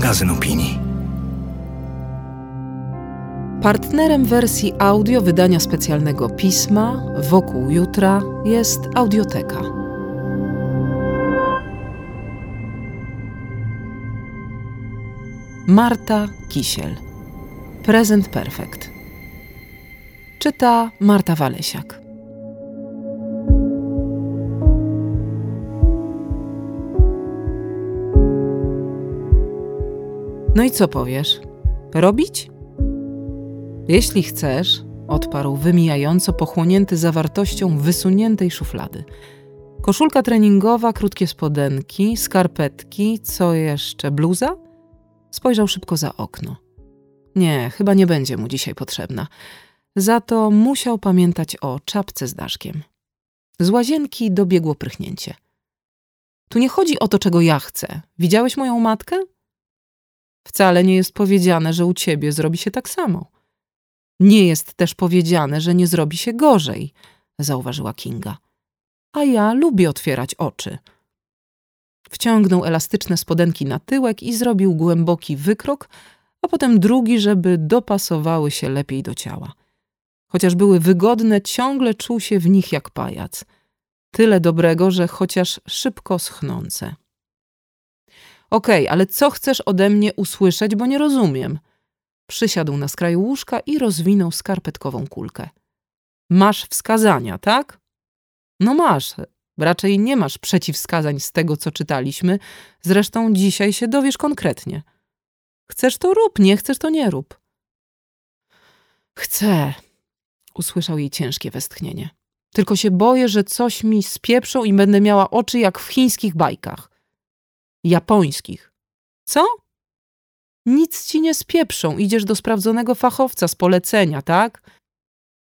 magazyn opinii. Partnerem wersji audio wydania specjalnego pisma Wokół Jutra jest Audioteka. Marta Kisiel. Prezent Perfekt. Czyta Marta Walesiak. No i co powiesz? Robić? Jeśli chcesz, odparł wymijająco pochłonięty zawartością wysuniętej szuflady. Koszulka treningowa, krótkie spodenki, skarpetki, co jeszcze, bluza? Spojrzał szybko za okno. Nie, chyba nie będzie mu dzisiaj potrzebna. Za to musiał pamiętać o czapce z daszkiem. Z łazienki dobiegło prychnięcie. Tu nie chodzi o to, czego ja chcę. Widziałeś moją matkę? Wcale nie jest powiedziane, że u ciebie zrobi się tak samo. Nie jest też powiedziane, że nie zrobi się gorzej, zauważyła Kinga. A ja lubię otwierać oczy. Wciągnął elastyczne spodenki na tyłek i zrobił głęboki wykrok, a potem drugi, żeby dopasowały się lepiej do ciała. Chociaż były wygodne, ciągle czuł się w nich jak pajac. Tyle dobrego, że chociaż szybko schnące. Okej, okay, ale co chcesz ode mnie usłyszeć, bo nie rozumiem. Przysiadł na skraju łóżka i rozwinął skarpetkową kulkę. Masz wskazania, tak? No masz. Raczej nie masz przeciwwskazań z tego, co czytaliśmy. Zresztą dzisiaj się dowiesz konkretnie. Chcesz to rób, nie chcesz to nie rób. Chcę, usłyszał jej ciężkie westchnienie. Tylko się boję, że coś mi spieprzą i będę miała oczy jak w chińskich bajkach japońskich. Co? Nic ci nie spieprzą, idziesz do sprawdzonego fachowca z polecenia, tak?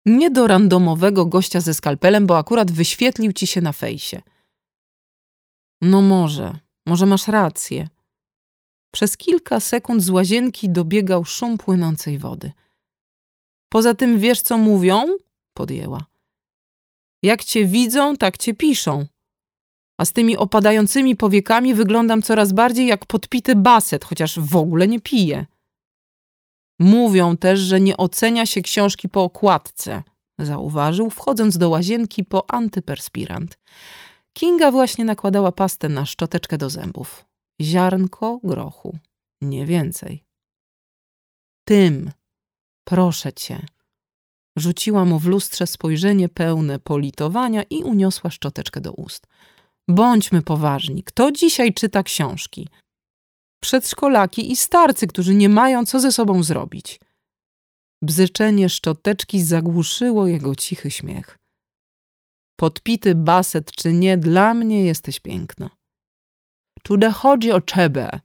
Nie do randomowego gościa ze skalpelem, bo akurat wyświetlił ci się na fejsie. No może, może masz rację. Przez kilka sekund z łazienki dobiegał szum płynącej wody. Poza tym wiesz, co mówią? Podjęła. Jak cię widzą, tak cię piszą a z tymi opadającymi powiekami wyglądam coraz bardziej jak podpity baset, chociaż w ogóle nie piję. Mówią też, że nie ocenia się książki po okładce, zauważył, wchodząc do łazienki po antyperspirant. Kinga właśnie nakładała pastę na szczoteczkę do zębów. Ziarnko grochu, nie więcej. Tym, proszę cię. Rzuciła mu w lustrze spojrzenie pełne politowania i uniosła szczoteczkę do ust. Bądźmy poważni. Kto dzisiaj czyta książki? Przedszkolaki i starcy, którzy nie mają co ze sobą zrobić. Bzyczenie szczoteczki zagłuszyło jego cichy śmiech. Podpity baset czy nie, dla mnie jesteś piękna. Czude chodzi o czebę,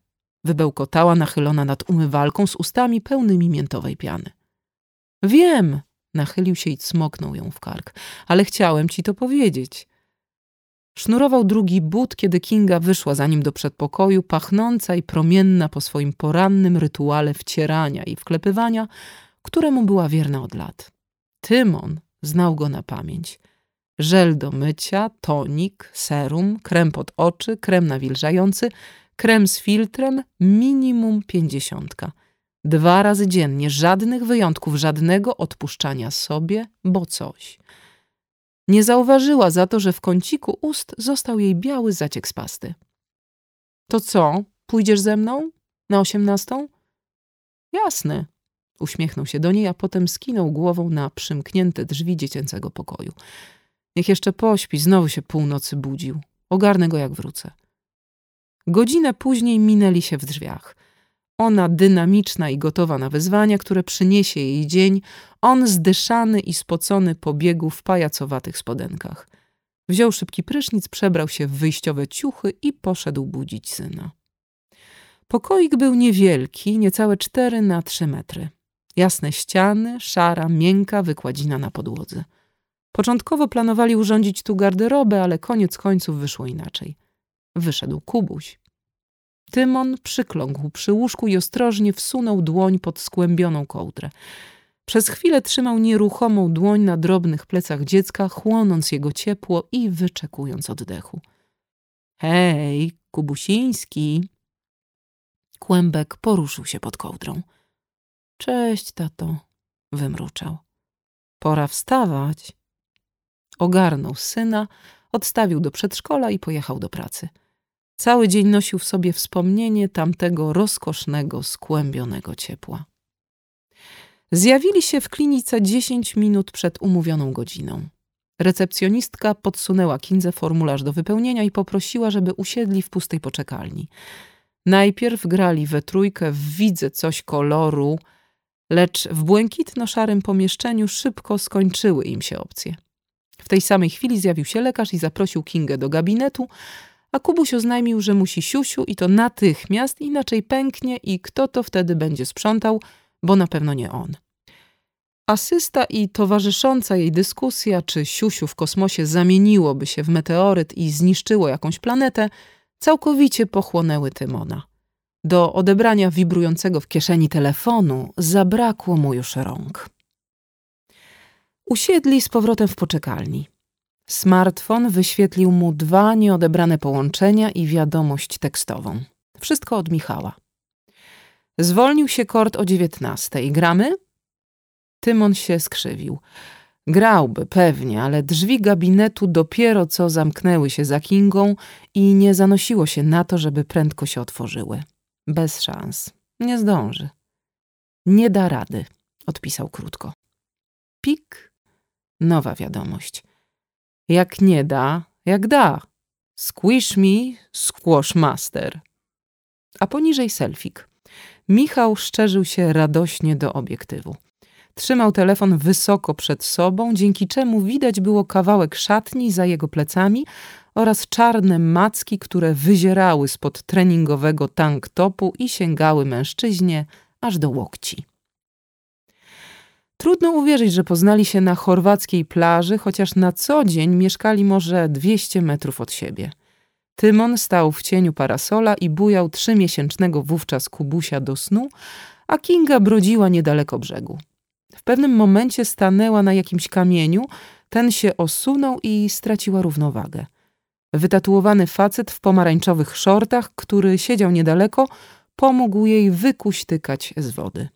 wybełkotała nachylona nad umywalką z ustami pełnymi miętowej piany. Wiem, nachylił się i cmoknął ją w kark, ale chciałem ci to powiedzieć. Sznurował drugi but, kiedy Kinga wyszła za nim do przedpokoju, pachnąca i promienna po swoim porannym rytuale wcierania i wklepywania, któremu była wierna od lat. Tymon znał go na pamięć. Żel do mycia, tonik, serum, krem pod oczy, krem nawilżający, krem z filtrem, minimum pięćdziesiątka. Dwa razy dziennie, żadnych wyjątków, żadnego odpuszczania sobie, bo coś – nie zauważyła za to, że w kąciku ust został jej biały zaciek z pasty. To co, pójdziesz ze mną? Na osiemnastą? Jasne. Uśmiechnął się do niej, a potem skinął głową na przymknięte drzwi dziecięcego pokoju. Niech jeszcze pośpi, znowu się północy budził. Ogarnę go jak wrócę. Godzinę później minęli się w drzwiach. Ona dynamiczna i gotowa na wyzwania, które przyniesie jej dzień, on zdyszany i spocony pobiegł w pajacowatych spodenkach. Wziął szybki prysznic, przebrał się w wyjściowe ciuchy i poszedł budzić syna. Pokoik był niewielki, niecałe cztery na trzy metry. Jasne ściany, szara, miękka wykładzina na podłodze. Początkowo planowali urządzić tu garderobę, ale koniec końców wyszło inaczej. Wyszedł Kubuś. Tymon przykląkł przy łóżku i ostrożnie wsunął dłoń pod skłębioną kołdrę. Przez chwilę trzymał nieruchomą dłoń na drobnych plecach dziecka, chłonąc jego ciepło i wyczekując oddechu. Hej, Kubusiński! Kłębek poruszył się pod kołdrą. Cześć, tato, wymruczał. Pora wstawać. Ogarnął syna, odstawił do przedszkola i pojechał do pracy. Cały dzień nosił w sobie wspomnienie tamtego rozkosznego, skłębionego ciepła. Zjawili się w klinice dziesięć minut przed umówioną godziną. Recepcjonistka podsunęła Kindze formularz do wypełnienia i poprosiła, żeby usiedli w pustej poczekalni. Najpierw grali we trójkę w Widzę coś koloru, lecz w błękitno-szarym pomieszczeniu szybko skończyły im się opcje. W tej samej chwili zjawił się lekarz i zaprosił Kingę do gabinetu, a Kubuś oznajmił, że musi siusiu i to natychmiast, inaczej pęknie i kto to wtedy będzie sprzątał, bo na pewno nie on. Asysta i towarzysząca jej dyskusja, czy siusiu w kosmosie zamieniłoby się w meteoryt i zniszczyło jakąś planetę, całkowicie pochłonęły Tymona. Do odebrania wibrującego w kieszeni telefonu zabrakło mu już rąk. Usiedli z powrotem w poczekalni. Smartfon wyświetlił mu dwa nieodebrane połączenia i wiadomość tekstową. Wszystko od Michała. Zwolnił się kord o dziewiętnastej. Gramy? Tymon się skrzywił. Grałby pewnie, ale drzwi gabinetu dopiero co zamknęły się za Kingą i nie zanosiło się na to, żeby prędko się otworzyły. Bez szans. Nie zdąży. Nie da rady, odpisał krótko. Pik. Nowa wiadomość. Jak nie da, jak da. Squish me, squash master. A poniżej selfik. Michał szczerzył się radośnie do obiektywu. Trzymał telefon wysoko przed sobą, dzięki czemu widać było kawałek szatni za jego plecami oraz czarne macki, które wyzierały spod treningowego tank topu i sięgały mężczyźnie aż do łokci. Trudno uwierzyć, że poznali się na chorwackiej plaży, chociaż na co dzień mieszkali może 200 metrów od siebie. Tymon stał w cieniu parasola i bujał trzymiesięcznego wówczas Kubusia do snu, a Kinga brodziła niedaleko brzegu. W pewnym momencie stanęła na jakimś kamieniu, ten się osunął i straciła równowagę. Wytatuowany facet w pomarańczowych szortach, który siedział niedaleko, pomógł jej wykuśtykać z wody.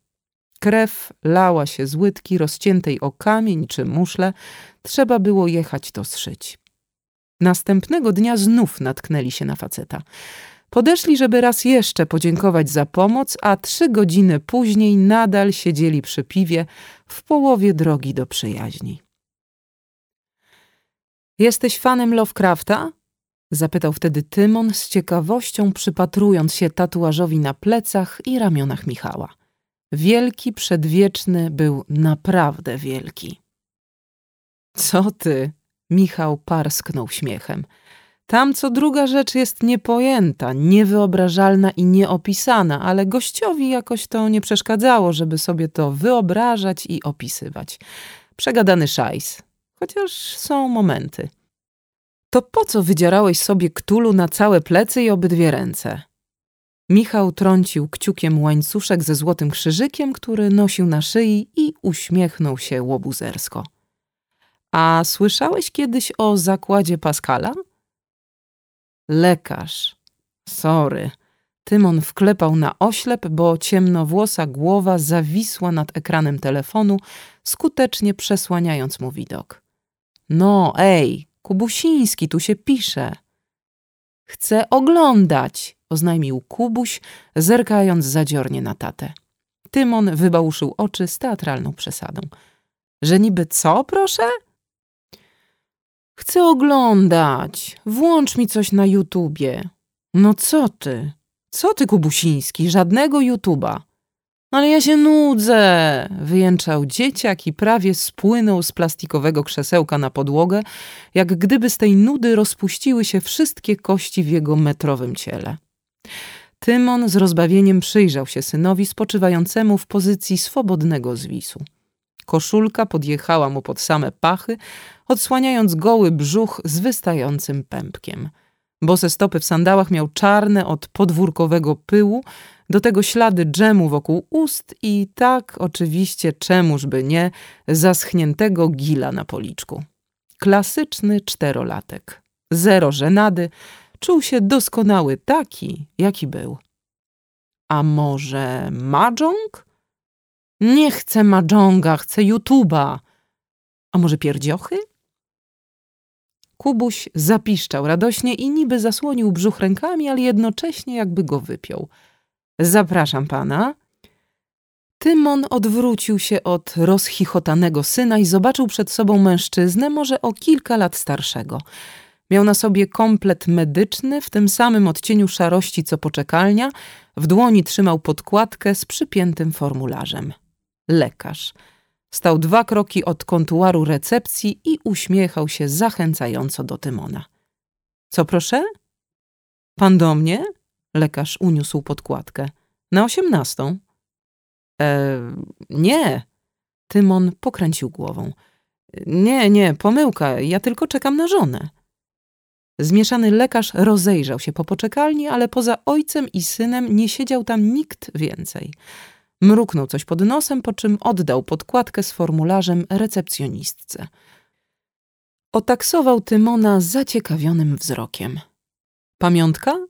Krew lała się z łydki rozciętej o kamień czy muszle. Trzeba było jechać to zszyć. Następnego dnia znów natknęli się na faceta. Podeszli, żeby raz jeszcze podziękować za pomoc, a trzy godziny później nadal siedzieli przy piwie w połowie drogi do przyjaźni. Jesteś fanem Lovecrafta? Zapytał wtedy Tymon z ciekawością, przypatrując się tatuażowi na plecach i ramionach Michała. Wielki przedwieczny był naprawdę wielki. Co ty? Michał parsknął śmiechem. Tam co druga rzecz jest niepojęta, niewyobrażalna i nieopisana, ale gościowi jakoś to nie przeszkadzało, żeby sobie to wyobrażać i opisywać. Przegadany szajs, chociaż są momenty. To po co wydzierałeś sobie ktulu na całe plecy i obydwie ręce? Michał trącił kciukiem łańcuszek ze złotym krzyżykiem, który nosił na szyi i uśmiechnął się łobuzersko. A słyszałeś kiedyś o zakładzie Pascala? Lekarz. Sorry. Tymon wklepał na oślep, bo ciemnowłosa głowa zawisła nad ekranem telefonu, skutecznie przesłaniając mu widok. No, ej, Kubusiński, tu się pisze. Chcę oglądać, oznajmił Kubuś, zerkając zadziornie na tatę. Tymon wybałuszył oczy z teatralną przesadą. Że niby co, proszę? Chcę oglądać. Włącz mi coś na YouTubie. No co ty? Co ty, Kubusiński? Żadnego YouTuba. Ale ja się nudzę, wyjęczał dzieciak i prawie spłynął z plastikowego krzesełka na podłogę, jak gdyby z tej nudy rozpuściły się wszystkie kości w jego metrowym ciele. Tymon z rozbawieniem przyjrzał się synowi spoczywającemu w pozycji swobodnego zwisu. Koszulka podjechała mu pod same pachy, odsłaniając goły brzuch z wystającym pępkiem. Bose stopy w sandałach miał czarne od podwórkowego pyłu, do tego ślady dżemu wokół ust i tak oczywiście czemuż by nie zaschniętego gila na policzku. Klasyczny czterolatek. Zero żenady, czuł się doskonały taki, jaki był. A może Mahjong? Nie chcę Mahjonga, chcę YouTube'a. A może pierdziochy? Kubuś zapiszczał radośnie i niby zasłonił brzuch rękami, ale jednocześnie jakby go wypiął. Zapraszam pana. Tymon odwrócił się od rozchichotanego syna i zobaczył przed sobą mężczyznę, może o kilka lat starszego. Miał na sobie komplet medyczny, w tym samym odcieniu szarości co poczekalnia, w dłoni trzymał podkładkę z przypiętym formularzem. Lekarz. Stał dwa kroki od kontuaru recepcji i uśmiechał się zachęcająco do Tymona. Co proszę? Pan do mnie? Lekarz uniósł podkładkę. Na osiemnastą. E, nie. Tymon pokręcił głową. Nie, nie, pomyłka, ja tylko czekam na żonę. Zmieszany lekarz rozejrzał się po poczekalni, ale poza ojcem i synem nie siedział tam nikt więcej. Mruknął coś pod nosem, po czym oddał podkładkę z formularzem recepcjonistce. Otaksował Tymona zaciekawionym wzrokiem. Pamiątka?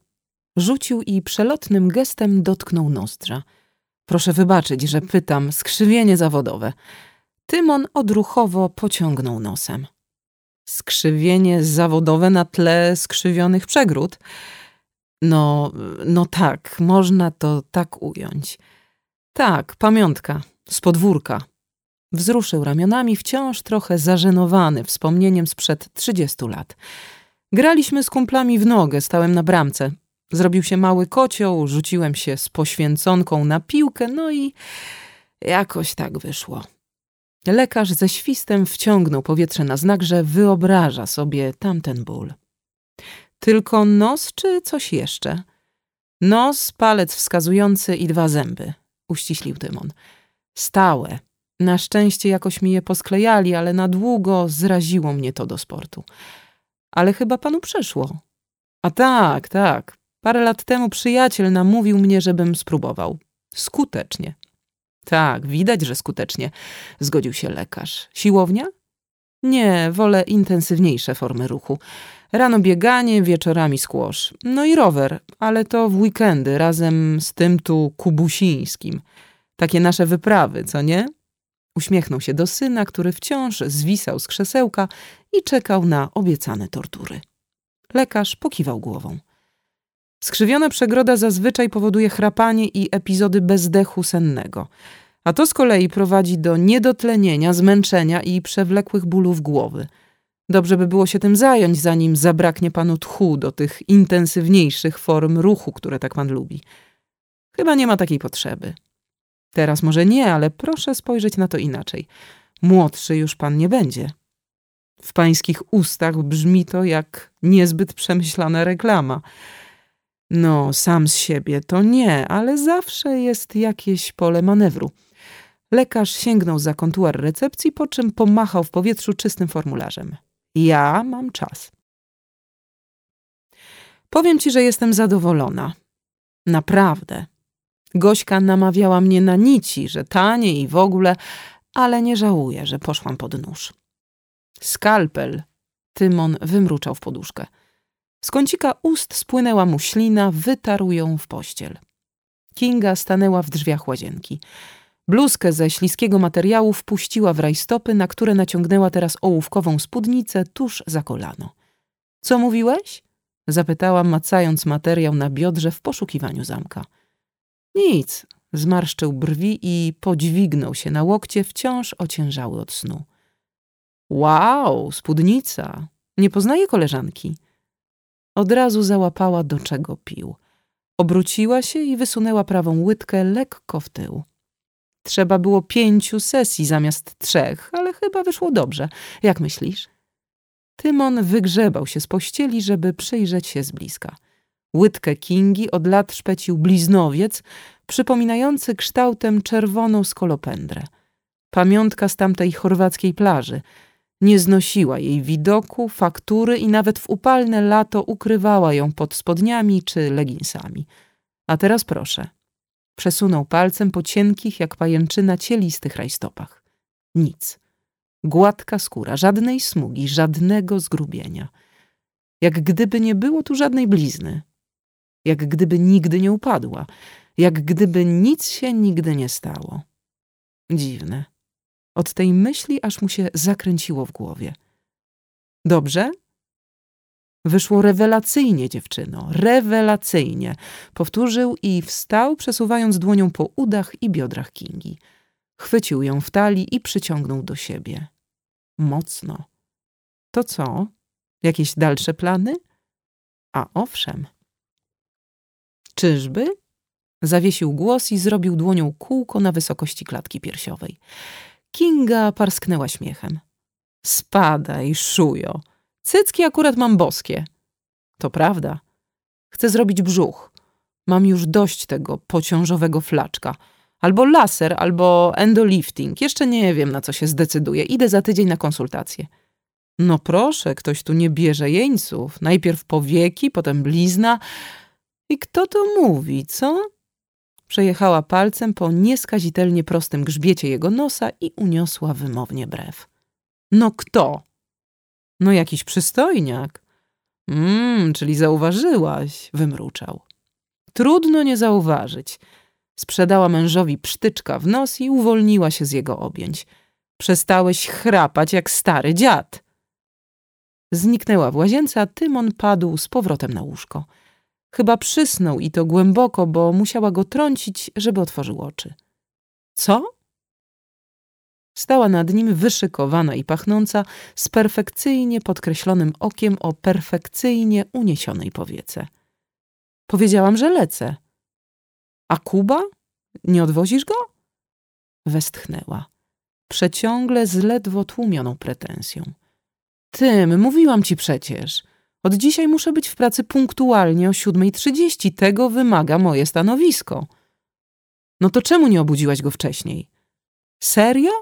Rzucił i przelotnym gestem dotknął nozdrza. Proszę wybaczyć, że pytam, skrzywienie zawodowe. Tymon odruchowo pociągnął nosem. Skrzywienie zawodowe na tle skrzywionych przegród? No, no tak, można to tak ująć. Tak, pamiątka, z podwórka. Wzruszył ramionami, wciąż trochę zażenowany wspomnieniem sprzed trzydziestu lat. Graliśmy z kumplami w nogę, stałem na bramce. Zrobił się mały kocioł, rzuciłem się z poświęconką na piłkę, no i jakoś tak wyszło. Lekarz ze świstem wciągnął powietrze na znak, że wyobraża sobie tamten ból. Tylko nos czy coś jeszcze? Nos, palec wskazujący i dwa zęby uściślił Tymon. Stałe. Na szczęście jakoś mi je posklejali, ale na długo zraziło mnie to do sportu. Ale chyba panu przeszło. A tak, tak. Parę lat temu przyjaciel namówił mnie, żebym spróbował. Skutecznie. Tak, widać, że skutecznie, zgodził się lekarz. Siłownia? Nie, wolę intensywniejsze formy ruchu. Rano bieganie, wieczorami skłosz. No i rower, ale to w weekendy razem z tym tu kubusińskim. Takie nasze wyprawy, co nie? Uśmiechnął się do syna, który wciąż zwisał z krzesełka i czekał na obiecane tortury. Lekarz pokiwał głową. Skrzywiona przegroda zazwyczaj powoduje chrapanie i epizody bezdechu sennego, a to z kolei prowadzi do niedotlenienia, zmęczenia i przewlekłych bólów głowy – Dobrze by było się tym zająć, zanim zabraknie panu tchu do tych intensywniejszych form ruchu, które tak pan lubi. Chyba nie ma takiej potrzeby. Teraz może nie, ale proszę spojrzeć na to inaczej. Młodszy już pan nie będzie. W pańskich ustach brzmi to jak niezbyt przemyślana reklama. No, sam z siebie to nie, ale zawsze jest jakieś pole manewru. Lekarz sięgnął za kontuar recepcji, po czym pomachał w powietrzu czystym formularzem. Ja mam czas. Powiem ci, że jestem zadowolona. Naprawdę. Gośka namawiała mnie na nici, że tanie i w ogóle, ale nie żałuję, że poszłam pod nóż. Skalpel. Tymon wymruczał w poduszkę. Z kącika ust spłynęła mu ślina, wytarł ją w pościel. Kinga stanęła w drzwiach łazienki. Bluzkę ze śliskiego materiału wpuściła w rajstopy, na które naciągnęła teraz ołówkową spódnicę tuż za kolano. Co mówiłeś? Zapytałam, macając materiał na biodrze w poszukiwaniu zamka. Nic, zmarszczył brwi i podźwignął się na łokcie, wciąż ociężały od snu. Wow, spódnica. Nie poznaje koleżanki. Od razu załapała, do czego pił. Obróciła się i wysunęła prawą łydkę lekko w tył. Trzeba było pięciu sesji zamiast trzech, ale chyba wyszło dobrze. Jak myślisz? Tymon wygrzebał się z pościeli, żeby przyjrzeć się z bliska. Łydkę Kingi od lat szpecił bliznowiec, przypominający kształtem czerwoną skolopendrę. Pamiątka z tamtej chorwackiej plaży. Nie znosiła jej widoku, faktury i nawet w upalne lato ukrywała ją pod spodniami czy leginsami. A teraz proszę – Przesunął palcem po cienkich, jak pajęczyna, cielistych rajstopach. Nic. Gładka skóra, żadnej smugi, żadnego zgrubienia. Jak gdyby nie było tu żadnej blizny. Jak gdyby nigdy nie upadła. jak gdyby nic się nigdy nie stało. Dziwne. Od tej myśli aż mu się zakręciło w głowie. Dobrze? Wyszło rewelacyjnie, dziewczyno, rewelacyjnie. Powtórzył i wstał, przesuwając dłonią po udach i biodrach Kingi. Chwycił ją w talii i przyciągnął do siebie. Mocno. To co? Jakieś dalsze plany? A owszem. Czyżby? Zawiesił głos i zrobił dłonią kółko na wysokości klatki piersiowej. Kinga parsknęła śmiechem. Spadaj, szujo. Cycki akurat mam boskie. To prawda. Chcę zrobić brzuch. Mam już dość tego pociążowego flaczka. Albo laser, albo endolifting. Jeszcze nie wiem, na co się zdecyduję. Idę za tydzień na konsultację. No proszę, ktoś tu nie bierze jeńców. Najpierw powieki, potem blizna. I kto to mówi, co? Przejechała palcem po nieskazitelnie prostym grzbiecie jego nosa i uniosła wymownie brew. No kto? No jakiś przystojniak. Mmm, czyli zauważyłaś, wymruczał. Trudno nie zauważyć. Sprzedała mężowi psztyczka w nos i uwolniła się z jego objęć. Przestałeś chrapać jak stary dziad. Zniknęła w łazience, a Tymon padł z powrotem na łóżko. Chyba przysnął i to głęboko, bo musiała go trącić, żeby otworzył oczy. Co? Stała nad nim wyszykowana i pachnąca, z perfekcyjnie podkreślonym okiem o perfekcyjnie uniesionej powiece. Powiedziałam, że lecę. A Kuba? Nie odwozisz go? Westchnęła. Przeciągle z ledwo tłumioną pretensją. Tym, mówiłam ci przecież. Od dzisiaj muszę być w pracy punktualnie o 7.30. Tego wymaga moje stanowisko. No to czemu nie obudziłaś go wcześniej? Serio?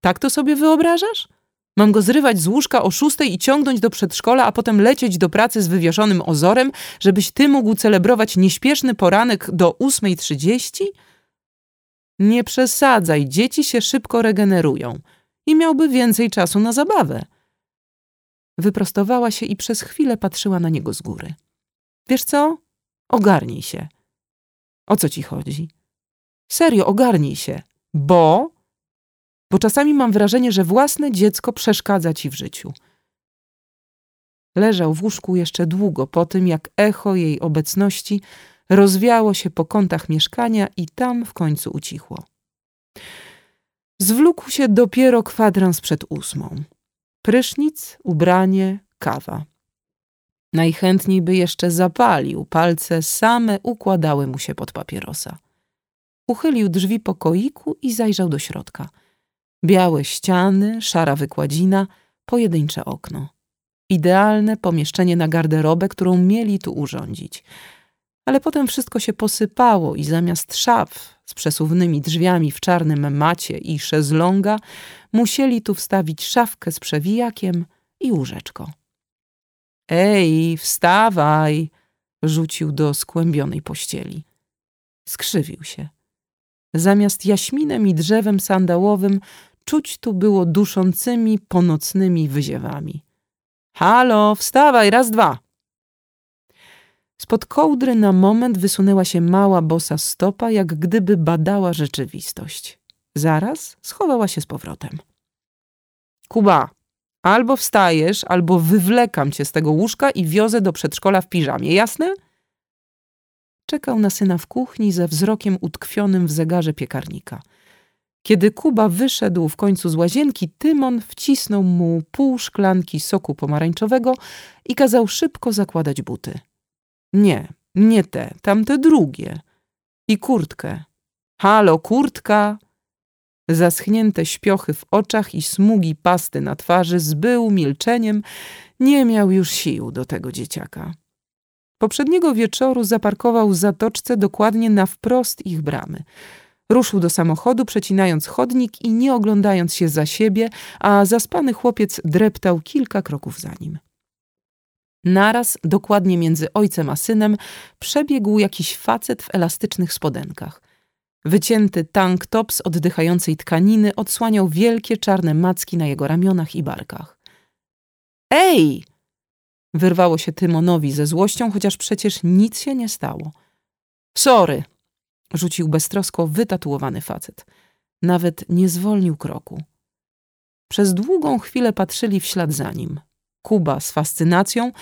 Tak to sobie wyobrażasz? Mam go zrywać z łóżka o szóstej i ciągnąć do przedszkola, a potem lecieć do pracy z wywieszonym ozorem, żebyś ty mógł celebrować nieśpieszny poranek do 8.30? Nie przesadzaj, dzieci się szybko regenerują i miałby więcej czasu na zabawę. Wyprostowała się i przez chwilę patrzyła na niego z góry. Wiesz co? Ogarnij się. O co ci chodzi? Serio, ogarnij się. Bo? Bo czasami mam wrażenie, że własne dziecko przeszkadza ci w życiu. Leżał w łóżku jeszcze długo po tym, jak echo jej obecności rozwiało się po kątach mieszkania i tam w końcu ucichło. Zwlókł się dopiero kwadrans przed ósmą. Prysznic, ubranie, kawa. Najchętniej by jeszcze zapalił, palce same układały mu się pod papierosa. Uchylił drzwi pokoiku i zajrzał do środka. Białe ściany, szara wykładzina, pojedyncze okno. Idealne pomieszczenie na garderobę, którą mieli tu urządzić. Ale potem wszystko się posypało i zamiast szaf z przesuwnymi drzwiami w czarnym macie i szezlonga musieli tu wstawić szafkę z przewijakiem i łóżeczko. Ej, wstawaj! rzucił do skłębionej pościeli. Skrzywił się. Zamiast jaśminem i drzewem sandałowym czuć tu było duszącymi, ponocnymi wyziewami. Halo, wstawaj, raz, dwa! Spod kołdry na moment wysunęła się mała bosa stopa, jak gdyby badała rzeczywistość. Zaraz schowała się z powrotem. Kuba, albo wstajesz, albo wywlekam cię z tego łóżka i wiozę do przedszkola w piżamie, jasne? Czekał na syna w kuchni ze wzrokiem utkwionym w zegarze piekarnika. Kiedy Kuba wyszedł w końcu z łazienki, Tymon wcisnął mu pół szklanki soku pomarańczowego i kazał szybko zakładać buty. Nie, nie te, tamte drugie. I kurtkę. Halo, kurtka! Zaschnięte śpiochy w oczach i smugi pasty na twarzy zbył milczeniem, nie miał już sił do tego dzieciaka. Poprzedniego wieczoru zaparkował w zatoczce dokładnie na wprost ich bramy. Ruszył do samochodu, przecinając chodnik i nie oglądając się za siebie, a zaspany chłopiec dreptał kilka kroków za nim. Naraz, dokładnie między ojcem a synem, przebiegł jakiś facet w elastycznych spodenkach. Wycięty tank top z oddychającej tkaniny odsłaniał wielkie czarne macki na jego ramionach i barkach. Ej! Wyrwało się Tymonowi ze złością, chociaż przecież nic się nie stało. Sorry, rzucił beztrosko wytatuowany facet. Nawet nie zwolnił kroku. Przez długą chwilę patrzyli w ślad za nim. Kuba z fascynacją,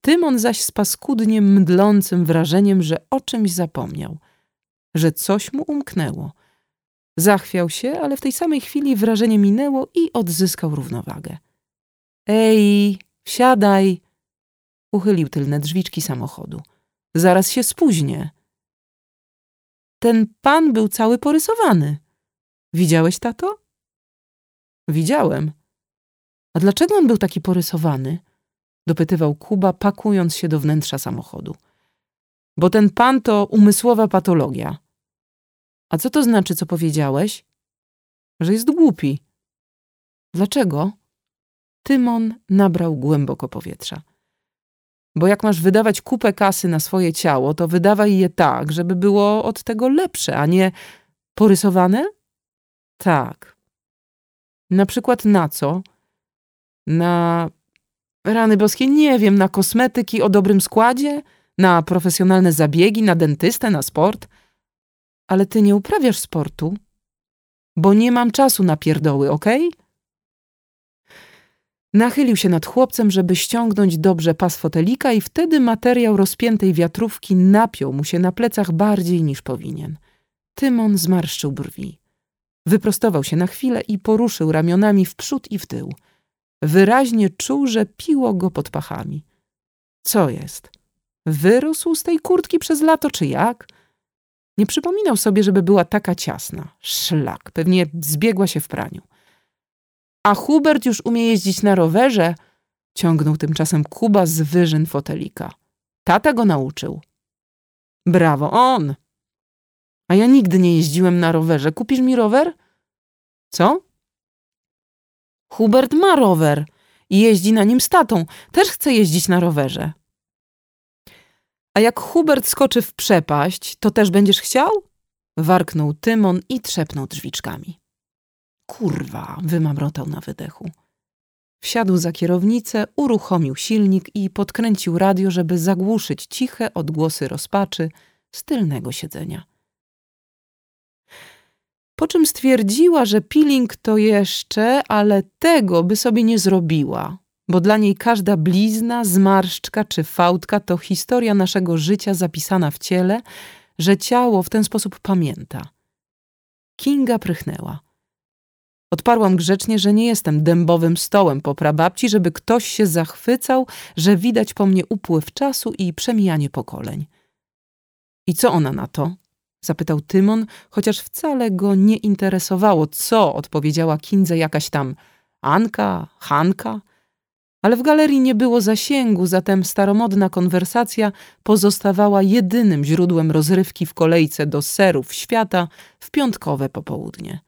Tymon zaś z paskudnie mdlącym wrażeniem, że o czymś zapomniał, że coś mu umknęło. Zachwiał się, ale w tej samej chwili wrażenie minęło i odzyskał równowagę. Ej, wsiadaj! Uchylił tylne drzwiczki samochodu. Zaraz się spóźnię. Ten pan był cały porysowany. Widziałeś, tato? Widziałem. A dlaczego on był taki porysowany? Dopytywał Kuba, pakując się do wnętrza samochodu. Bo ten pan to umysłowa patologia. A co to znaczy, co powiedziałeś? Że jest głupi. Dlaczego? Tymon nabrał głęboko powietrza. Bo jak masz wydawać kupę kasy na swoje ciało, to wydawaj je tak, żeby było od tego lepsze, a nie porysowane? Tak. Na przykład na co? Na rany boskie, nie wiem, na kosmetyki o dobrym składzie, na profesjonalne zabiegi, na dentystę, na sport. Ale ty nie uprawiasz sportu, bo nie mam czasu na pierdoły, okej? Okay? Nachylił się nad chłopcem, żeby ściągnąć dobrze pas fotelika i wtedy materiał rozpiętej wiatrówki napiął mu się na plecach bardziej niż powinien. Tymon zmarszczył brwi. Wyprostował się na chwilę i poruszył ramionami w przód i w tył. Wyraźnie czuł, że piło go pod pachami. Co jest? Wyrósł z tej kurtki przez lato, czy jak? Nie przypominał sobie, żeby była taka ciasna. Szlak, pewnie zbiegła się w praniu. A Hubert już umie jeździć na rowerze, ciągnął tymczasem Kuba z wyżyn fotelika. Tata go nauczył. Brawo, on! A ja nigdy nie jeździłem na rowerze. Kupisz mi rower? Co? Hubert ma rower i jeździ na nim z tatą. Też chce jeździć na rowerze. A jak Hubert skoczy w przepaść, to też będziesz chciał? Warknął Tymon i trzepnął drzwiczkami. Kurwa, wymamrotał na wydechu. Wsiadł za kierownicę, uruchomił silnik i podkręcił radio, żeby zagłuszyć ciche odgłosy rozpaczy z tylnego siedzenia. Po czym stwierdziła, że peeling to jeszcze, ale tego by sobie nie zrobiła, bo dla niej każda blizna, zmarszczka czy fałdka to historia naszego życia zapisana w ciele, że ciało w ten sposób pamięta. Kinga prychnęła. Odparłam grzecznie, że nie jestem dębowym stołem po prababci, żeby ktoś się zachwycał, że widać po mnie upływ czasu i przemijanie pokoleń. I co ona na to? Zapytał Tymon, chociaż wcale go nie interesowało, co odpowiedziała Kindze jakaś tam Anka, Hanka. Ale w galerii nie było zasięgu, zatem staromodna konwersacja pozostawała jedynym źródłem rozrywki w kolejce do serów świata w piątkowe popołudnie.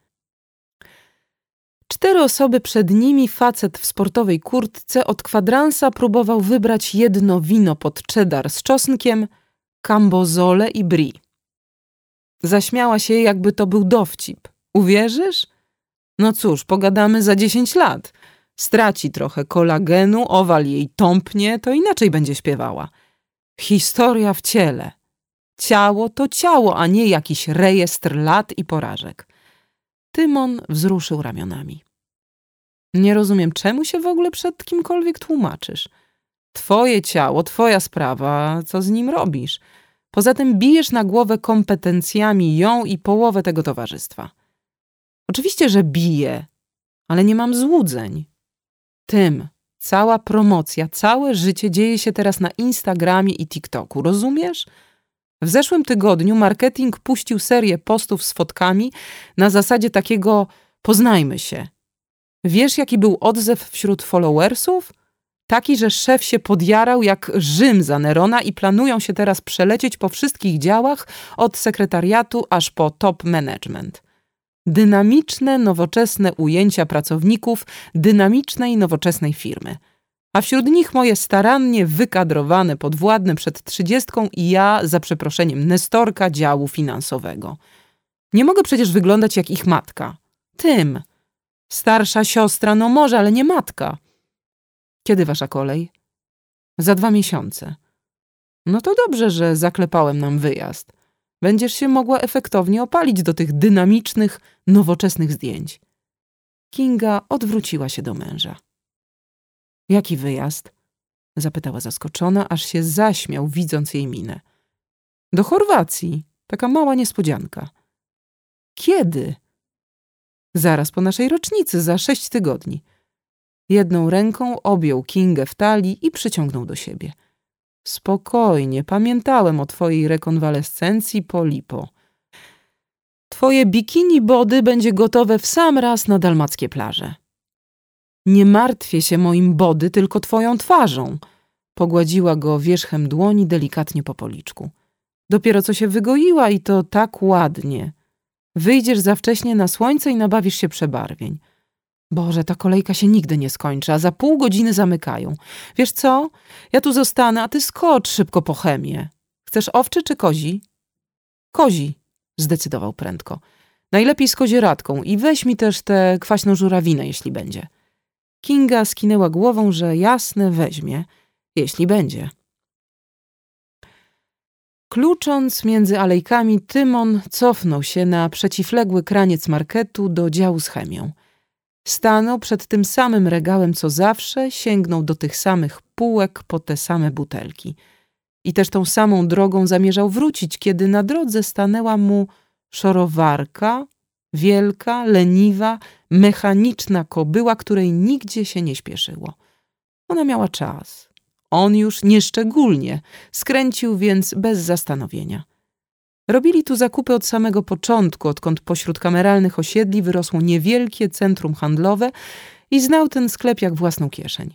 Cztery osoby przed nimi, facet w sportowej kurtce od kwadransa próbował wybrać jedno wino pod cheddar z czosnkiem, kambozole i brie. Zaśmiała się, jakby to był dowcip. Uwierzysz? No cóż, pogadamy za dziesięć lat. Straci trochę kolagenu, owal jej tąpnie, to inaczej będzie śpiewała. Historia w ciele. Ciało to ciało, a nie jakiś rejestr lat i porażek. Tymon wzruszył ramionami. Nie rozumiem, czemu się w ogóle przed kimkolwiek tłumaczysz. Twoje ciało, twoja sprawa, co z nim robisz? Poza tym bijesz na głowę kompetencjami ją i połowę tego towarzystwa. Oczywiście, że biję, ale nie mam złudzeń. Tym, cała promocja, całe życie dzieje się teraz na Instagramie i TikToku, rozumiesz? W zeszłym tygodniu marketing puścił serię postów z fotkami na zasadzie takiego poznajmy się. Wiesz, jaki był odzew wśród followersów? Taki, że szef się podjarał jak Rzym za Nerona i planują się teraz przelecieć po wszystkich działach, od sekretariatu aż po top management. Dynamiczne, nowoczesne ujęcia pracowników dynamicznej, nowoczesnej firmy. A wśród nich moje starannie wykadrowane podwładne przed trzydziestką i ja, za przeproszeniem, nestorka działu finansowego. Nie mogę przecież wyglądać jak ich matka. Tym. Starsza siostra, no może, ale nie matka. Kiedy wasza kolej? Za dwa miesiące. No to dobrze, że zaklepałem nam wyjazd. Będziesz się mogła efektownie opalić do tych dynamicznych, nowoczesnych zdjęć. Kinga odwróciła się do męża. Jaki wyjazd? zapytała zaskoczona, aż się zaśmiał, widząc jej minę. Do Chorwacji. Taka mała niespodzianka. Kiedy? Zaraz po naszej rocznicy, za sześć tygodni. Jedną ręką objął Kingę w talii i przyciągnął do siebie. Spokojnie, pamiętałem o twojej rekonwalescencji po lipo. Twoje bikini body będzie gotowe w sam raz na dalmackie plaże. Nie martwię się moim body, tylko twoją twarzą. Pogładziła go wierzchem dłoni delikatnie po policzku. Dopiero co się wygoiła i to tak ładnie. Wyjdziesz za wcześnie na słońce i nabawisz się przebarwień. Boże, ta kolejka się nigdy nie skończy, a za pół godziny zamykają. Wiesz co? Ja tu zostanę, a ty skocz szybko po chemię. Chcesz owczy czy kozi? Kozi, zdecydował prędko. Najlepiej z kozieradką i weź mi też tę kwaśną żurawinę, jeśli będzie. Kinga skinęła głową, że jasne weźmie, jeśli będzie. Klucząc między alejkami, Tymon cofnął się na przeciwległy kraniec marketu do działu z chemią. Stanął przed tym samym regałem co zawsze, sięgnął do tych samych półek po te same butelki. I też tą samą drogą zamierzał wrócić, kiedy na drodze stanęła mu szorowarka, wielka, leniwa, mechaniczna kobyła, której nigdzie się nie śpieszyło. Ona miała czas. On już nieszczególnie, skręcił więc bez zastanowienia. Robili tu zakupy od samego początku, odkąd pośród kameralnych osiedli wyrosło niewielkie centrum handlowe i znał ten sklep jak własną kieszeń.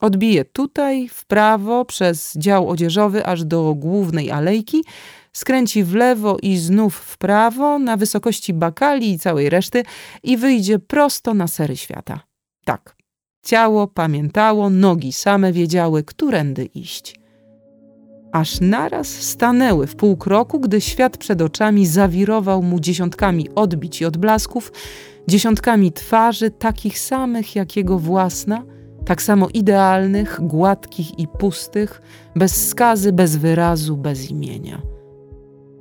Odbije tutaj, w prawo, przez dział odzieżowy aż do głównej alejki, skręci w lewo i znów w prawo, na wysokości bakali i całej reszty i wyjdzie prosto na sery świata. Tak, ciało pamiętało, nogi same wiedziały, którędy iść aż naraz stanęły w pół kroku, gdy świat przed oczami zawirował mu dziesiątkami odbić i odblasków, dziesiątkami twarzy takich samych jak jego własna, tak samo idealnych, gładkich i pustych, bez skazy, bez wyrazu, bez imienia.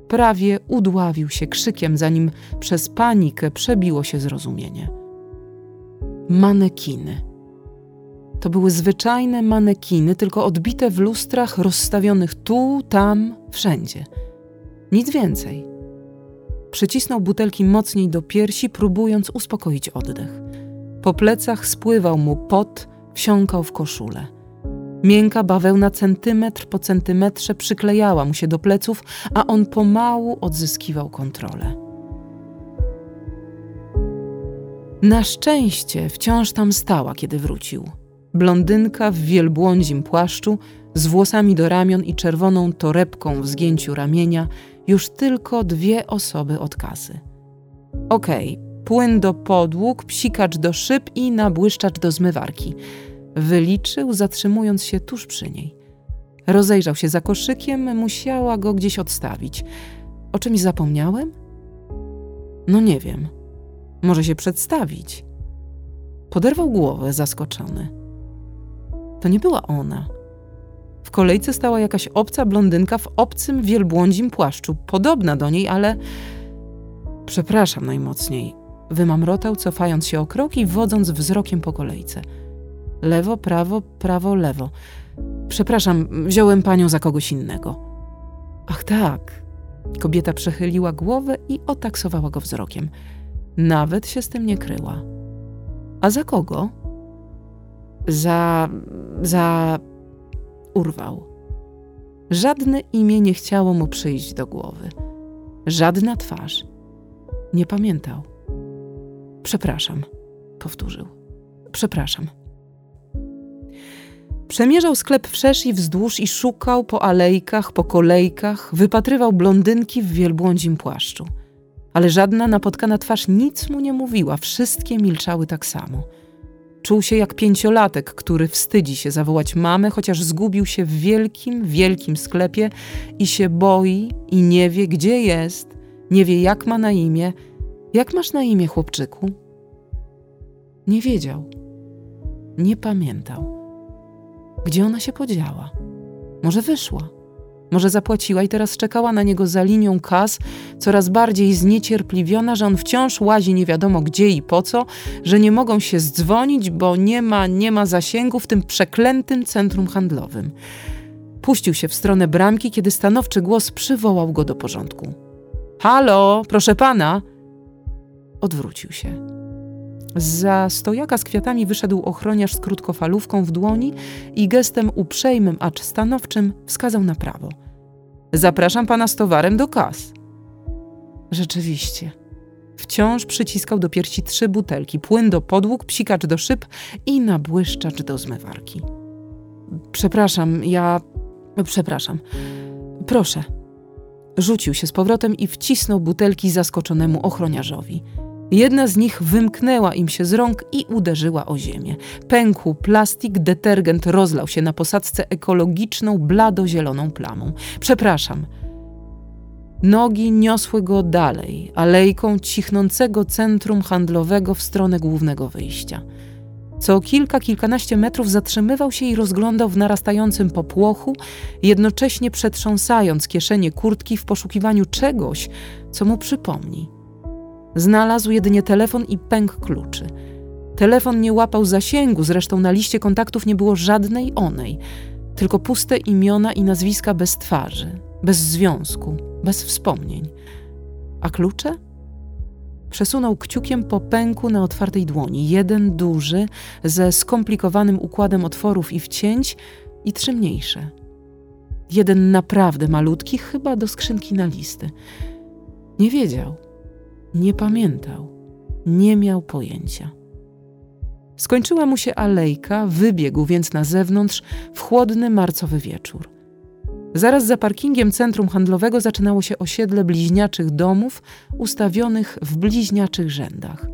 Prawie udławił się krzykiem, zanim przez panikę przebiło się zrozumienie. Manekiny to były zwyczajne manekiny, tylko odbite w lustrach rozstawionych tu, tam, wszędzie. Nic więcej. Przycisnął butelki mocniej do piersi, próbując uspokoić oddech. Po plecach spływał mu pot, wsiąkał w koszulę. Miękka bawełna centymetr po centymetrze przyklejała mu się do pleców, a on pomału odzyskiwał kontrolę. Na szczęście wciąż tam stała, kiedy wrócił. Blondynka w wielbłądzim płaszczu, z włosami do ramion i czerwoną torebką w zgięciu ramienia, już tylko dwie osoby od kasy. Okej, okay, płyn do podłóg, psikacz do szyb i nabłyszczacz do zmywarki. Wyliczył, zatrzymując się tuż przy niej. Rozejrzał się za koszykiem, musiała go gdzieś odstawić. O czymś zapomniałem? No nie wiem. Może się przedstawić. Poderwał głowę, zaskoczony. To nie była ona. W kolejce stała jakaś obca blondynka w obcym wielbłądzim płaszczu, podobna do niej, ale. Przepraszam najmocniej. Wymamrotał, cofając się o krok i wodząc wzrokiem po kolejce. Lewo, prawo, prawo, lewo. Przepraszam, wziąłem panią za kogoś innego. Ach tak. Kobieta przechyliła głowę i otaksowała go wzrokiem. Nawet się z tym nie kryła. A za kogo? Za. za. urwał. Żadne imię nie chciało mu przyjść do głowy. Żadna twarz. Nie pamiętał. Przepraszam, powtórzył. Przepraszam. Przemierzał sklep wszerz i wzdłuż i szukał po alejkach, po kolejkach, wypatrywał blondynki w wielbłądzim płaszczu. Ale żadna napotkana twarz nic mu nie mówiła, wszystkie milczały tak samo – Czuł się jak pięciolatek, który wstydzi się zawołać mamę, chociaż zgubił się w wielkim, wielkim sklepie i się boi i nie wie, gdzie jest, nie wie, jak ma na imię. Jak masz na imię, chłopczyku? Nie wiedział. Nie pamiętał. Gdzie ona się podziała? Może wyszła? Może zapłaciła i teraz czekała na niego za linią kas, coraz bardziej zniecierpliwiona, że on wciąż łazi nie wiadomo gdzie i po co, że nie mogą się zdzwonić, bo nie ma, nie ma zasięgu w tym przeklętym centrum handlowym. Puścił się w stronę bramki, kiedy stanowczy głos przywołał go do porządku. Halo, proszę pana! Odwrócił się. Za stojaka z kwiatami wyszedł ochroniarz z krótkofalówką w dłoni i gestem uprzejmym, acz stanowczym wskazał na prawo. Zapraszam pana z towarem do kas. Rzeczywiście. Wciąż przyciskał do piersi trzy butelki, płyn do podłóg, psikacz do szyb i nabłyszczacz do zmywarki. Przepraszam, ja... Przepraszam. Proszę. Rzucił się z powrotem i wcisnął butelki zaskoczonemu ochroniarzowi. Jedna z nich wymknęła im się z rąk i uderzyła o ziemię. Pękł plastik, detergent rozlał się na posadzce ekologiczną, blado-zieloną plamą. Przepraszam. Nogi niosły go dalej, alejką cichnącego centrum handlowego w stronę głównego wyjścia. Co kilka, kilkanaście metrów zatrzymywał się i rozglądał w narastającym popłochu, jednocześnie przetrząsając kieszenie kurtki w poszukiwaniu czegoś, co mu przypomni. Znalazł jedynie telefon i pęk kluczy. Telefon nie łapał zasięgu, zresztą na liście kontaktów nie było żadnej onej, tylko puste imiona i nazwiska bez twarzy, bez związku, bez wspomnień. A klucze? Przesunął kciukiem po pęku na otwartej dłoni. Jeden duży, ze skomplikowanym układem otworów i wcięć, i trzy mniejsze. Jeden naprawdę malutki, chyba do skrzynki na listy. Nie wiedział. Nie pamiętał, nie miał pojęcia. Skończyła mu się alejka, wybiegł więc na zewnątrz w chłodny marcowy wieczór. Zaraz za parkingiem centrum handlowego zaczynało się osiedle bliźniaczych domów ustawionych w bliźniaczych rzędach.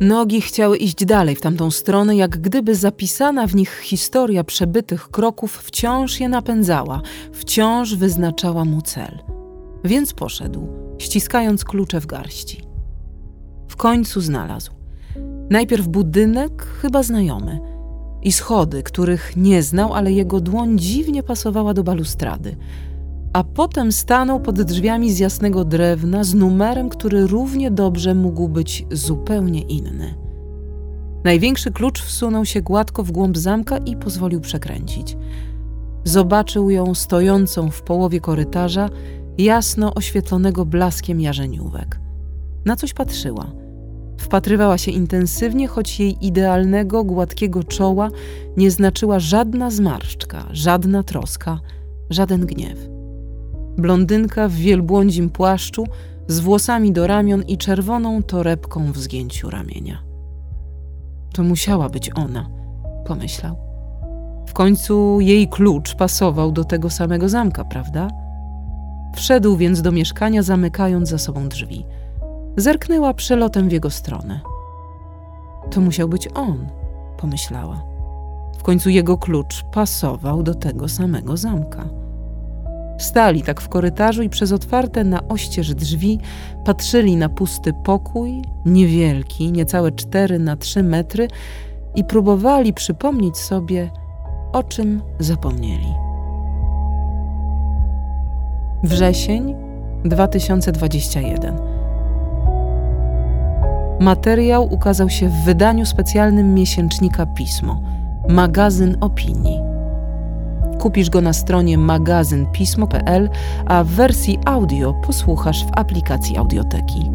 Nogi chciały iść dalej w tamtą stronę, jak gdyby zapisana w nich historia przebytych kroków wciąż je napędzała, wciąż wyznaczała mu cel. Więc poszedł, ściskając klucze w garści. W końcu znalazł. Najpierw budynek, chyba znajomy, i schody, których nie znał, ale jego dłoń dziwnie pasowała do balustrady. A potem stanął pod drzwiami z jasnego drewna z numerem, który równie dobrze mógł być zupełnie inny. Największy klucz wsunął się gładko w głąb zamka i pozwolił przekręcić. Zobaczył ją stojącą w połowie korytarza jasno oświetlonego blaskiem jarzeniówek. Na coś patrzyła. Wpatrywała się intensywnie, choć jej idealnego, gładkiego czoła nie znaczyła żadna zmarszczka, żadna troska, żaden gniew. Blondynka w wielbłądzim płaszczu, z włosami do ramion i czerwoną torebką w zgięciu ramienia. To musiała być ona, pomyślał. W końcu jej klucz pasował do tego samego zamka, prawda? Wszedł więc do mieszkania, zamykając za sobą drzwi. Zerknęła przelotem w jego stronę. To musiał być on, pomyślała. W końcu jego klucz pasował do tego samego zamka. Stali tak w korytarzu i przez otwarte na oścież drzwi patrzyli na pusty pokój, niewielki, niecałe cztery na trzy metry, i próbowali przypomnieć sobie, o czym zapomnieli. Wrzesień 2021. Materiał ukazał się w wydaniu specjalnym miesięcznika Pismo, magazyn opinii. Kupisz go na stronie magazynpismo.pl, a w wersji audio posłuchasz w aplikacji audioteki.